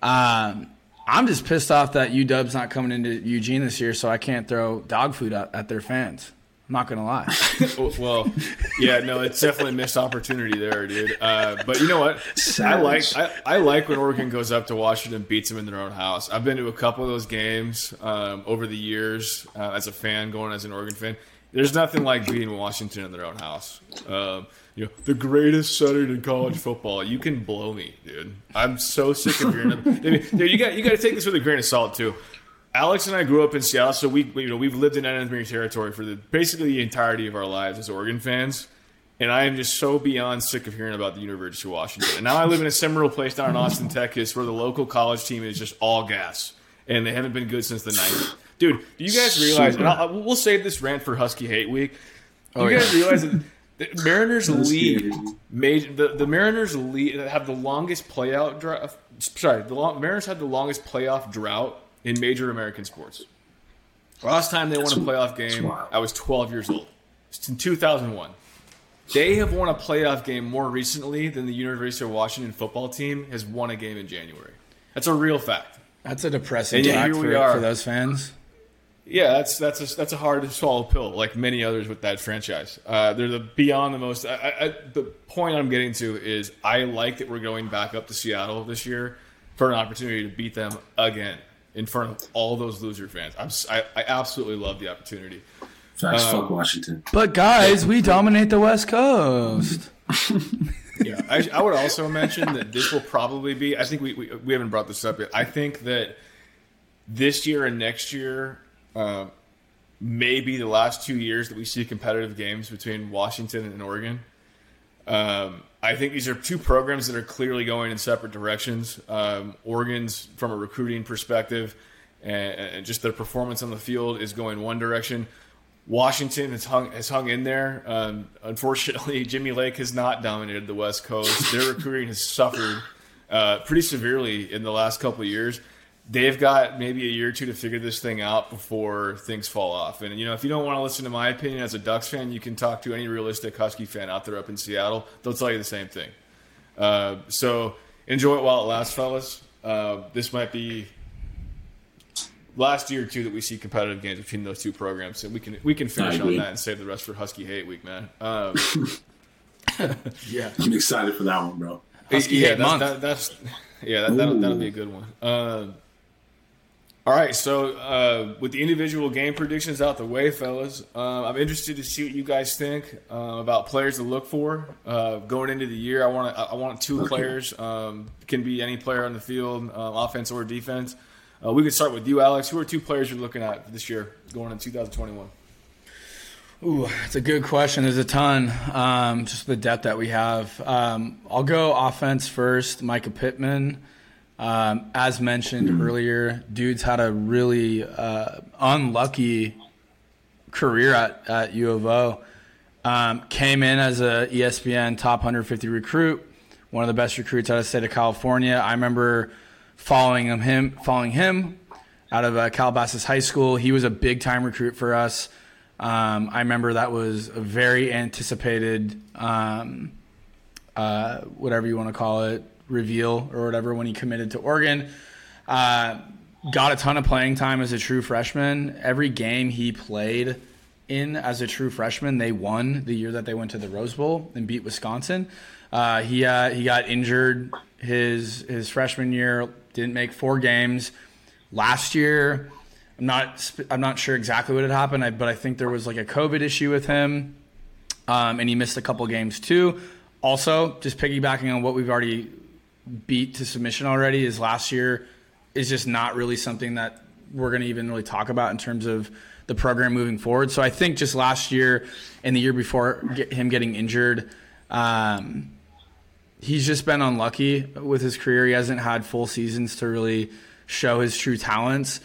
Um, I'm just pissed off that UW's not coming into Eugene this year, so I can't throw dog food at, at their fans. I'm not gonna lie. well, yeah, no, it's definitely a missed opportunity there, dude. Uh, but you know what? I like I, I, like when Oregon goes up to Washington, beats them in their own house. I've been to a couple of those games um, over the years uh, as a fan, going as an Oregon fan. There's nothing like beating Washington in their own house. Um, you know, the greatest Saturday in college football. You can blow me, dude. I'm so sick of hearing them. Mean, you got you got to take this with a grain of salt too. Alex and I grew up in Seattle, so we you know we've lived in enemy territory for the basically the entirety of our lives as Oregon fans. And I am just so beyond sick of hearing about the University of Washington. And now I live in a similar place down in Austin, Texas, where the local college team is just all gas, and they haven't been good since the '90s. Dude, do you guys realize? And I'll, we'll save this rant for Husky Hate Week. Do oh, you oh, guys yeah. realize that the Mariners lead major, the, the Mariners lead have the longest playout drought. Sorry, the long, Mariners had the longest playoff drought in major American sports. Last time they won a playoff game, I was 12 years old. It's in 2001. They have won a playoff game more recently than the University of Washington football team has won a game in January. That's a real fact. That's a depressing fact for, for those fans. Yeah, that's that's a, that's a hard to swallow pill, like many others with that franchise. Uh, they're the beyond the most. I, I, the point I'm getting to is I like that we're going back up to Seattle this year for an opportunity to beat them again in front of all those loser fans. I'm, I, I absolutely love the opportunity. Facts, um, fuck Washington. But guys, we dominate the West Coast. yeah, I, I, would also mention that this will probably be. I think we, we we haven't brought this up yet. I think that this year and next year uh, maybe the last two years that we see competitive games between Washington and Oregon. Um, I think these are two programs that are clearly going in separate directions. Um, Oregon's, from a recruiting perspective, and, and, just their performance on the field is going one direction. Washington has hung has hung in there. Um, unfortunately, Jimmy Lake has not dominated the West Coast. Their recruiting has suffered uh, pretty severely in the last couple of years they've got maybe a year or two to figure this thing out before things fall off. And you know, if you don't want to listen to my opinion as a Ducks fan, you can talk to any realistic Husky fan out there up in Seattle. They'll tell you the same thing. Uh, so enjoy it while it lasts, fellas. Uh, this might be last year or two that we see competitive games between those two programs, and we can we can finish on that and save the rest for Husky Hate Week, man. Um, yeah, I'm excited for that one, bro. Husky yeah, that's, that, that's yeah, that, will that'll be a good one. Uh, all right, so uh, with the individual game predictions out the way, fellas, uh, I'm interested to see what you guys think uh, about players to look for uh, going into the year. I want I want two players. Um, can be any player on the field, uh, offense or defense. Uh, we could start with you, Alex. Who are two players you're looking at this year, going into 2021? Ooh, it's a good question. There's a ton, um, just the depth that we have. Um, I'll go offense first. Mycah Pittman, um, as mentioned mm-hmm. earlier, dude's had a really uh, unlucky career at, at U of O. Um, came in as a ESPN top 150 recruit, one of the best recruits out of the state of California. I remember following him, him following him out of uh, Calabasas High School. He was a big time recruit for us. Um, I remember that was a very anticipated, um, uh, whatever you want to call it, reveal or whatever when he committed to Oregon. Uh, got a ton of playing time as a true freshman. Every game he played in as a true freshman, they won the year that they went to the Rose Bowl and beat Wisconsin. Uh, he uh, he got injured his his freshman year, didn't make four games. Last year, I'm not I'm not sure exactly what had happened, but I think there was like a COVID issue with him, um, and he missed a couple games too. Also, just piggybacking on what we've already beat to submission already, is last year is just not really something that we're going to even really talk about in terms of the program moving forward. So I think just last year and the year before get him getting injured, um, he's just been unlucky with his career. He hasn't had full seasons to really show his true talents.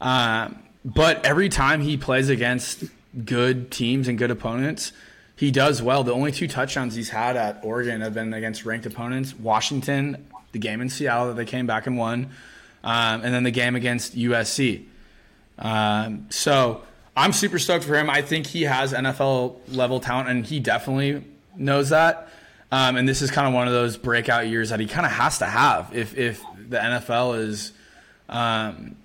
Um, but every time he plays against good teams and good opponents, he does well. The only two touchdowns he's had at Oregon have been against ranked opponents Washington, the game in Seattle that they came back and won, um, and then the game against USC. Um, so I'm super stoked for him. I think he has NFL level talent, and he definitely knows that. Um, and this is kind of one of those breakout years that he kind of has to have if if the NFL is um,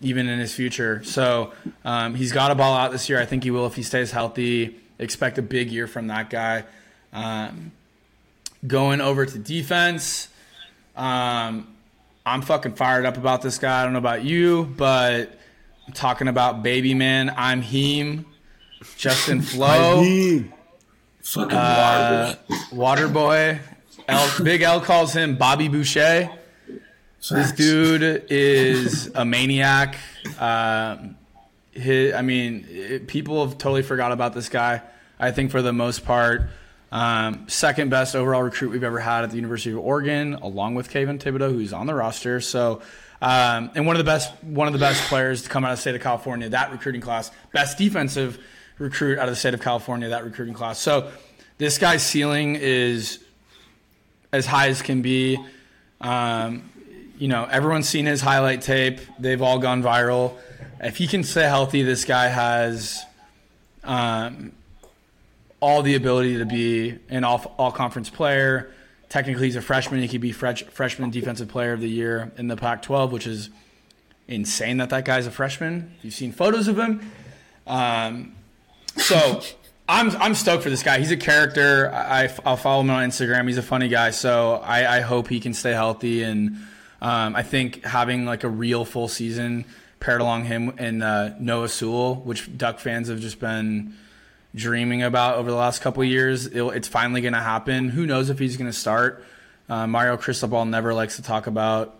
even in his future. So um, he's got a ball out this year. I think he will if he stays healthy. Expect a big year from that guy. Um, going over to defense, um, I'm fucking fired up about this guy. I don't know about you, but I'm talking about baby man. I'm him. Justin Flowe. Fucking uh, water boy. L, Big L calls him Bobby Boucher. This dude is a maniac. Um, his, I mean, it, people have totally forgot about this guy. I think for the most part, um, second best overall recruit we've ever had at the University of Oregon, along with Kayvon Thibodeaux, who's on the roster. So, um, and one of the best, one of the best players to come out of the state of California, that recruiting class, best defensive recruit out of the state of California, that recruiting class. So, this guy's ceiling is as high as can be. Um, you know, everyone's seen his highlight tape. They've all gone viral. If he can stay healthy, this guy has um, all the ability to be an all, all conference player. Technically, he's a freshman. He could be fresh, freshman defensive player of the year in the Pac 12, which is insane that that guy's a freshman. You've seen photos of him. Um, so I'm, I'm stoked for this guy. He's a character. I, will follow him on Instagram. He's a funny guy. So I, I hope he can stay healthy and um, I think having like a real full season paired along him and uh, Noah Sewell, which Duck fans have just been dreaming about over the last couple years, it's finally going to happen. Who knows if he's going to start? Uh, Mario Cristobal never likes to talk about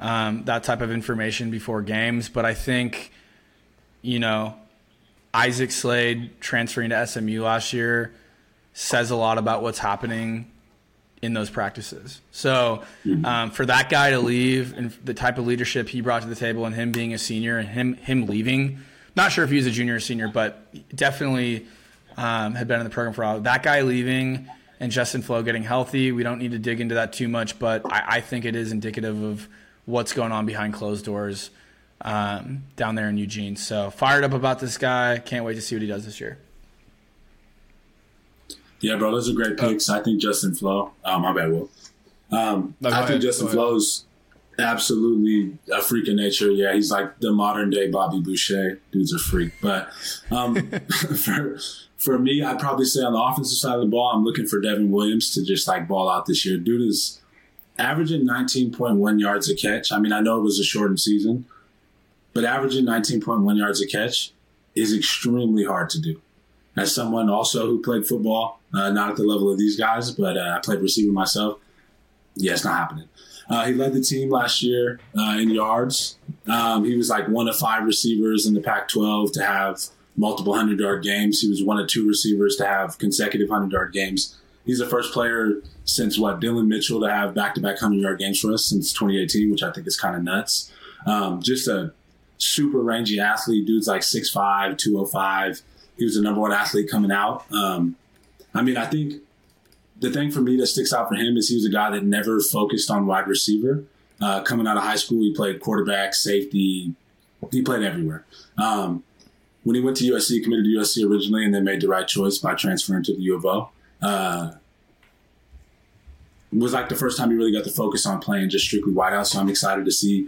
um, that type of information before games, but I think, you know, Isaac Slade transferring to SMU last year says a lot about what's happening in those practices. So mm-hmm. um, for that guy to leave and the type of leadership he brought to the table, and him being a senior and him him leaving, not sure if he was a junior or senior, but definitely um, had been in the program for a while. That guy leaving and Justin Flowe getting healthy, we don't need to dig into that too much, but I, I think it is indicative of what's going on behind closed doors um, down there in Eugene. So fired up about this guy. Can't wait to see what he does this year. Yeah, bro, those are great picks. I think Justin Flowe. Oh, my bad, Will. Um, no, I think ahead, Justin Flowe's absolutely a freak of nature. Yeah, he's like the modern day Bobby Boucher. Dude's a freak. But um, for for me, I'd probably say on the offensive side of the ball, I'm looking for Devon Williams to just like ball out this year. Dude is averaging 19.1 yards a catch. I mean, I know it was a shortened season, but averaging 19.1 yards a catch is extremely hard to do. As someone also who played football uh, not at the level of these guys, but uh, I played receiver myself. Yeah, it's not happening. Uh, he led the team last year uh, in yards. Um, he was like one of five receivers in the Pac 12 to have multiple hundred yard games. He was one of two receivers to have consecutive hundred yard games. He's the first player since what Dillon Mitchell to have back to back hundred yard games for us since 2018, which I think is kind of nuts. Um, just a super rangy athlete. Dude's like 6'5, 205. He was the number one athlete coming out. Um, I mean, I think the thing for me that sticks out for him is he was a guy that never focused on wide receiver. Uh, coming out of high school, he played quarterback, safety. He played everywhere. Um, when he went to USC, he committed to USC originally, and then made the right choice by transferring to the U of O. Uh, was like the first time he really got to focus on playing just strictly wideout. So I'm excited to see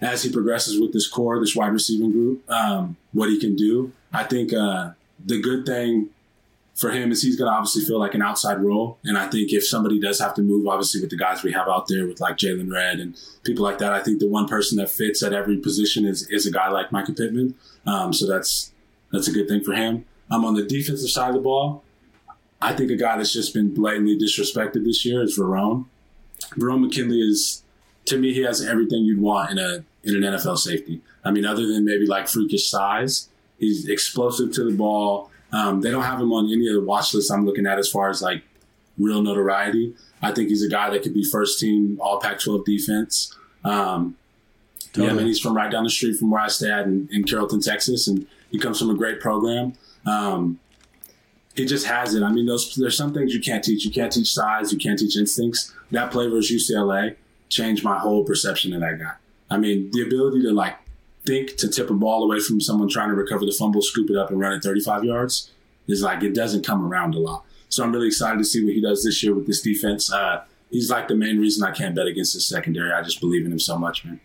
as he progresses with this core, this wide receiving group, um, what he can do. I think uh, the good thing for him is he's going to obviously feel like an outside role. And I think if somebody does have to move, obviously with the guys we have out there with like Jaylon Redd and people like that, I think the one person that fits at every position is is a guy like Mycah Pittman. Um, so that's that's a good thing for him. I'm um, on the defensive side of the ball. I think a guy that's just been blatantly disrespected this year is Verone. Verone McKinley is, to me, he has everything you'd want in a in an NFL safety. I mean, other than maybe like freakish size, he's explosive to the ball. Um, they don't have him on any of the watch lists I'm looking at as far as like real notoriety. I think he's a guy that could be first team All Pac-12 defense. Um, totally. Yeah, I mean, he's from right down the street from where I stay at in, in Carrollton, Texas, and he comes from a great program. Um, he just has it. I mean, those there's some things you can't teach. You can't teach size. You can't teach instincts. That play versus UCLA changed my whole perception of that guy. I mean, the ability to like think to tip a ball away from someone trying to recover the fumble, scoop it up, and run it 35 yards is like it doesn't come around a lot. So I'm really excited to see what he does this year with this defense. Uh, he's like the main reason I can't bet against the secondary. I just believe in him so much, man.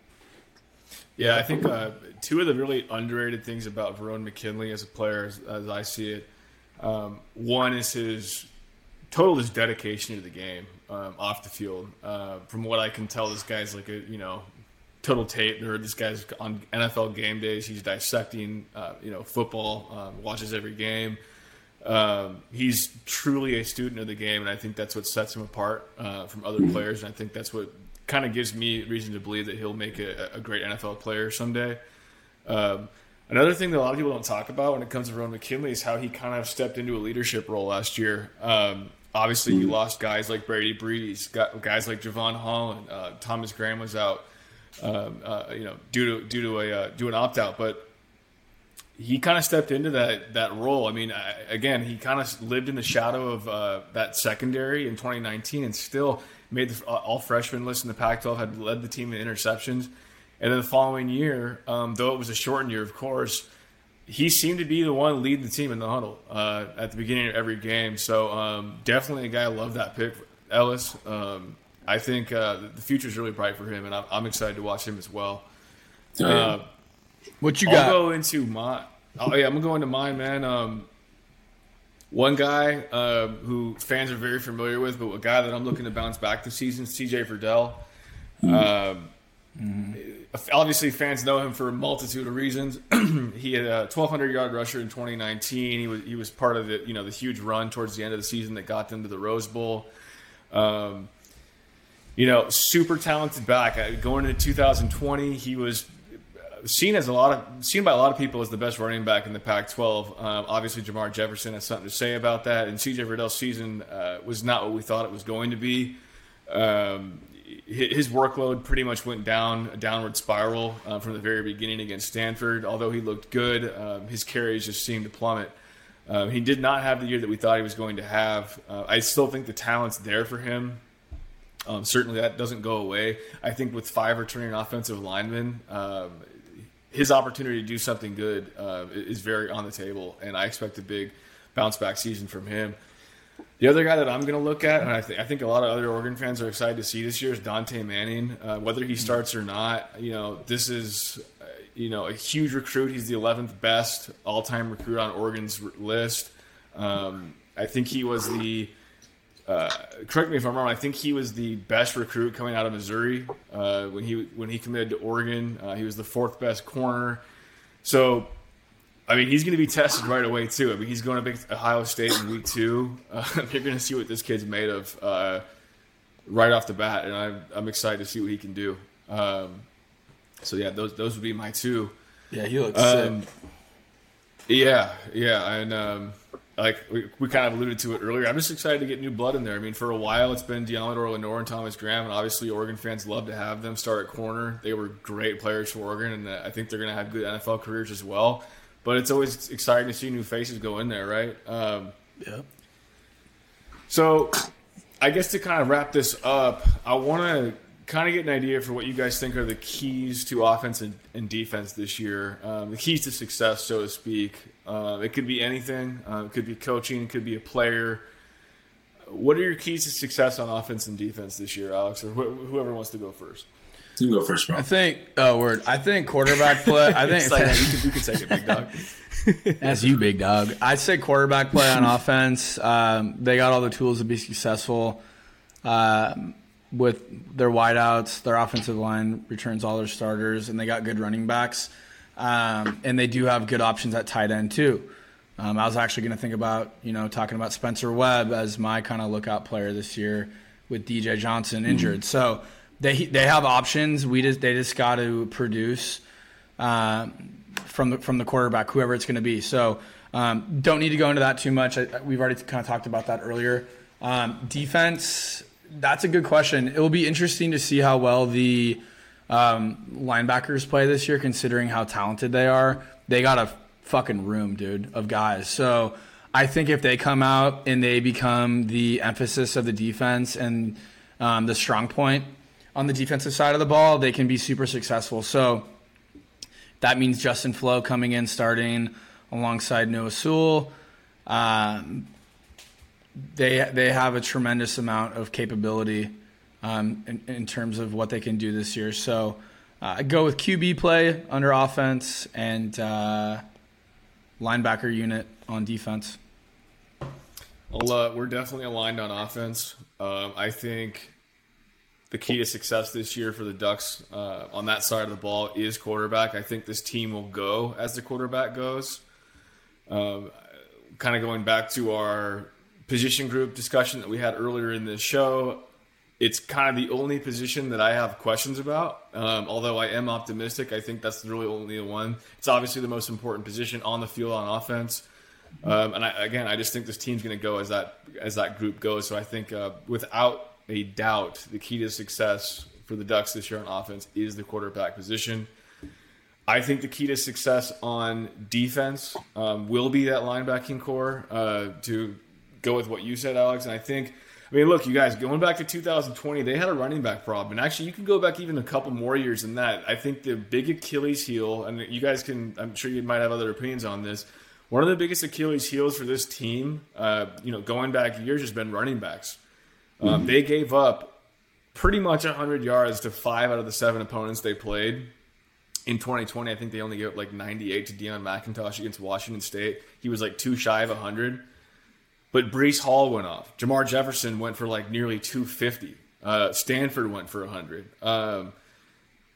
Yeah, I think uh, two of the really underrated things about Verone McKinley as a player, as, as I see it, um, one is his total his dedication to the game um, off the field. Uh, from what I can tell, this guy's like a you know total tape nerd. This guy's on NFL game days. He's dissecting uh, you know football, um, watches every game. Um, he's truly a student of the game, and I think that's what sets him apart uh, from other players. And I think that's what kind of gives me reason to believe that he'll make a, a great NFL player someday. Um, Another thing that a lot of people don't talk about when it comes to Ron McKinley is how he kind of stepped into a leadership role last year. Um, obviously, you lost guys like Brady Breeze, guys like Jevon Holland, uh, Thomas Graham was out, um, uh, you know, due to due to a uh, due an opt out, but he kind of stepped into that that role. I mean, I, again, he kind of lived in the shadow of uh, that secondary in 2019, and still made the all freshman list in the Pac-12. Had led the team in interceptions. And then the following year, um, though it was a shortened year, of course, he seemed to be the one leading the team in the huddle uh, at the beginning of every game. So um, definitely a guy I love that pick, Ellis. Um, I think uh, the future is really bright for him, and I'm, I'm, excited to watch him as well. Uh, what you I'll got? I'll go into my. Oh yeah, I'm gonna go into mine, man. Um, one guy uh, who fans are very familiar with, but a guy that I'm looking to bounce back this season, CJ Verdell. Mm. Mm-hmm. Obviously, fans know him for a multitude of reasons. he had a 1,200 yard rusher in 2019. He was he was part of the you know the huge run towards the end of the season that got them to the Rose Bowl. Um, you know, super talented back. Uh, going into 2020, he was seen as a lot of seen by a lot of people as the best running back in the Pac-12. Um, obviously, Jermar Jefferson has something to say about that, and CJ Verdell's season uh, was not what we thought it was going to be. Um, his workload pretty much went down a downward spiral uh, from the very beginning against Stanford. Although he looked good, um, his carries just seemed to plummet. Uh, he did not have the year that we thought he was going to have. Uh, I still think the talent's there for him. Um, certainly, that doesn't go away. I think with five returning offensive linemen, um, his opportunity to do something good uh, is very on the table, and I expect a big bounce back season from him. The other guy that I'm going to look at, and I, th- I, think a lot of other Oregon fans are excited to see this year, is Dontae Manning. Uh, whether he starts or not, you know, this is, uh, you know, a huge recruit. He's the 11th best all-time recruit on Oregon's list. Um, I think he was the. Uh, correct me if I'm wrong. I think he was the best recruit coming out of Missouri uh, when he when he committed to Oregon. Uh, he was the fourth best corner. So I mean, he's going to be tested right away too. I mean, he's going to beat Ohio State in week two. Uh, you're going to see what this kid's made of uh, right off the bat, and I'm, I'm excited to see what he can do. Um, so yeah, those those would be my two. Yeah, he looks um, sick. Yeah, yeah, and um, like we, we kind of alluded to it earlier. I'm just excited to get new blood in there. I mean, for a while it's been Deommodore Lenoir and Thomas Graham, and obviously Oregon fans love to have them start at corner. They were great players for Oregon, and I think they're going to have good NFL careers as well. But it's always exciting to see new faces go in there, right? Um, Yeah. so, I guess to kind of wrap this up, I want to kind of get an idea for what you guys think are the keys to offense and, and defense this year. Um, the keys to success, so to speak. Uh, it could be anything. Uh, it could be coaching. It could be a player. What are your keys to success on offense and defense this year, Alex, or wh- whoever wants to go first? You can go first, bro. I think. Oh, word. I think quarterback play. I think It's like, you, can, you can take it, big dog. That's you, big dog. I'd say quarterback play on offense. Um, they got all the tools to be successful um, with their wideouts. Their offensive line returns all their starters, and they got good running backs. Um, and they do have good options at tight end too. Um, I was actually going to think about you know talking about Spencer Webb as my kind of lookout player this year with DJ Johnson injured. So they they have options. We just they just got to produce. Um, from the from the quarterback, whoever it's going to be. So um, don't need to go into that too much. I, we've already kind of talked about that earlier. Um, defense, that's a good question. It will be interesting to see how well the um, linebackers play this year, considering how talented they are. They got a fucking room, dude, of guys. So I think if they come out and they become the emphasis of the defense and um, the strong point on the defensive side of the ball, they can be super successful. So that means Justin Flowe coming in, starting alongside Noah Sewell. Um, they they have a tremendous amount of capability um, in, in terms of what they can do this year. So uh, I go with QB play under offense and uh, linebacker unit on defense. Uh, we're definitely aligned on offense. Um, I think the key to success this year for the Ducks uh, on that side of the ball is quarterback. I think this team will go as the quarterback goes. Um, kind of going back to our position group discussion that we had earlier in this show, it's kind of the only position that I have questions about. Um, although I am optimistic, I think that's really only the one. It's obviously the most important position on the field on offense. Um, and I, again, I just think this team's going to go as that as that group goes. So I think uh, without a doubt, the key to success for the Ducks this year on offense is the quarterback position. I think the key to success on defense um, will be that linebacking core. Uh, to go with what you said, Alex, and I think. I mean, look, you guys, going back to 2020, they had a running back problem. And actually, you can go back even a couple more years than that. I think the big Achilles heel, and you guys can, I'm sure you might have other opinions on this. One of the biggest Achilles heels for this team, uh, you know, going back years has been running backs. Um, They gave up pretty much 100 yards to five out of the seven opponents they played. In 2020, I think they only gave up like 98 to Deon McIntosh against Washington State. He was like two shy of 100. But Breece Hall went off. Jermar Jefferson went for like nearly 250. Uh, Stanford went for 100. Um,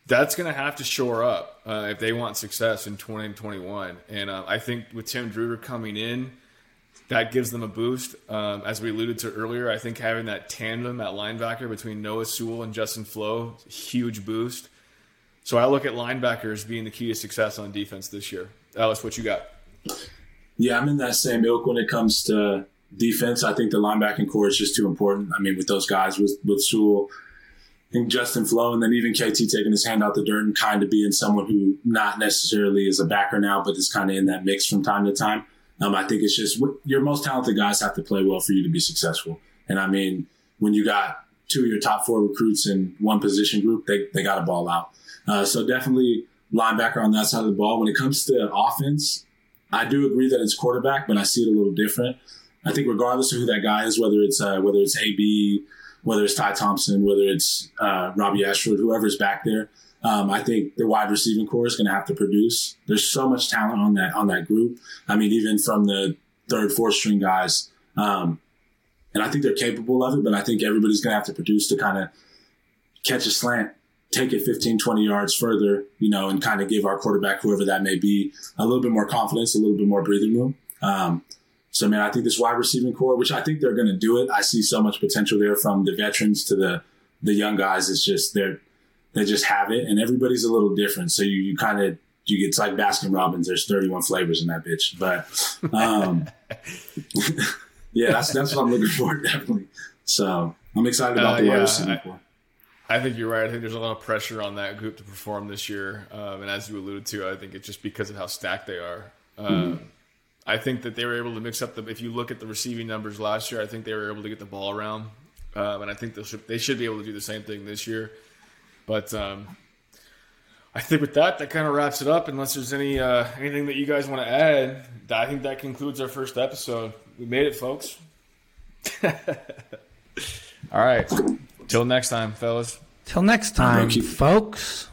that's going to have to shore up uh, if they want success in 2021. And uh, I think with Tim DeRuyter coming in, that gives them a boost. Um, as we alluded to earlier, I think having that tandem, that linebacker between Noah Sewell and Justin Flowe, huge boost. So I look at linebackers being the key to success on defense this year. Alice, what you got? Yeah, I'm in that same ilk when it comes to defense. I think the linebacking core is just too important. I mean, with those guys, with with Sewell and Justin Flowe, and then even KT taking his hand out the dirt and kind of being someone who not necessarily is a backer now, but is kind of in that mix from time to time. Um, I think it's just your most talented guys have to play well for you to be successful. And I mean, when you got two of your top four recruits in one position group, they, they got a ball out. Uh, so definitely linebacker on that side of the ball. When it comes to offense, I do agree that it's quarterback, but I see it a little different. I think regardless of who that guy is, whether it's uh, whether it's AB, whether it's Ty Thompson, whether it's uh, Robbie Ashford, whoever's back there, um, I think the wide receiving core is going to have to produce. There's so much talent on that on that group. I mean, even from the third, fourth string guys, um, and I think they're capable of it. But I think everybody's going to have to produce to kind of catch a slant, take it 15, 20 yards further, you know, and kind of give our quarterback, whoever that may be, a little bit more confidence, a little bit more breathing room. Um, so, man, I think this wide receiving core, which I think they're going to do it. I see so much potential there from the veterans to the the young guys. It's just they're they just have it, and everybody's a little different. So you, you kind of you get like Baskin Robbins. There's 31 flavors in that bitch. But um, yeah, that's that's what I'm looking for definitely. So I'm excited about Uh, the yeah, wide receiver I- core. I think you're right. I think there's a lot of pressure on that group to perform this year, um, and as you alluded to, I think it's just because of how stacked they are. Um, I think that they were able to mix up the. If you look at the receiving numbers last year, I think they were able to get the ball around, um, and I think they should, they should be able to do the same thing this year. But um, I think with that, that kind of wraps it up. Unless there's any uh, anything that you guys want to add, I think that concludes our first episode. We made it, folks. All right. Till next time, fellas. Till next time, folks.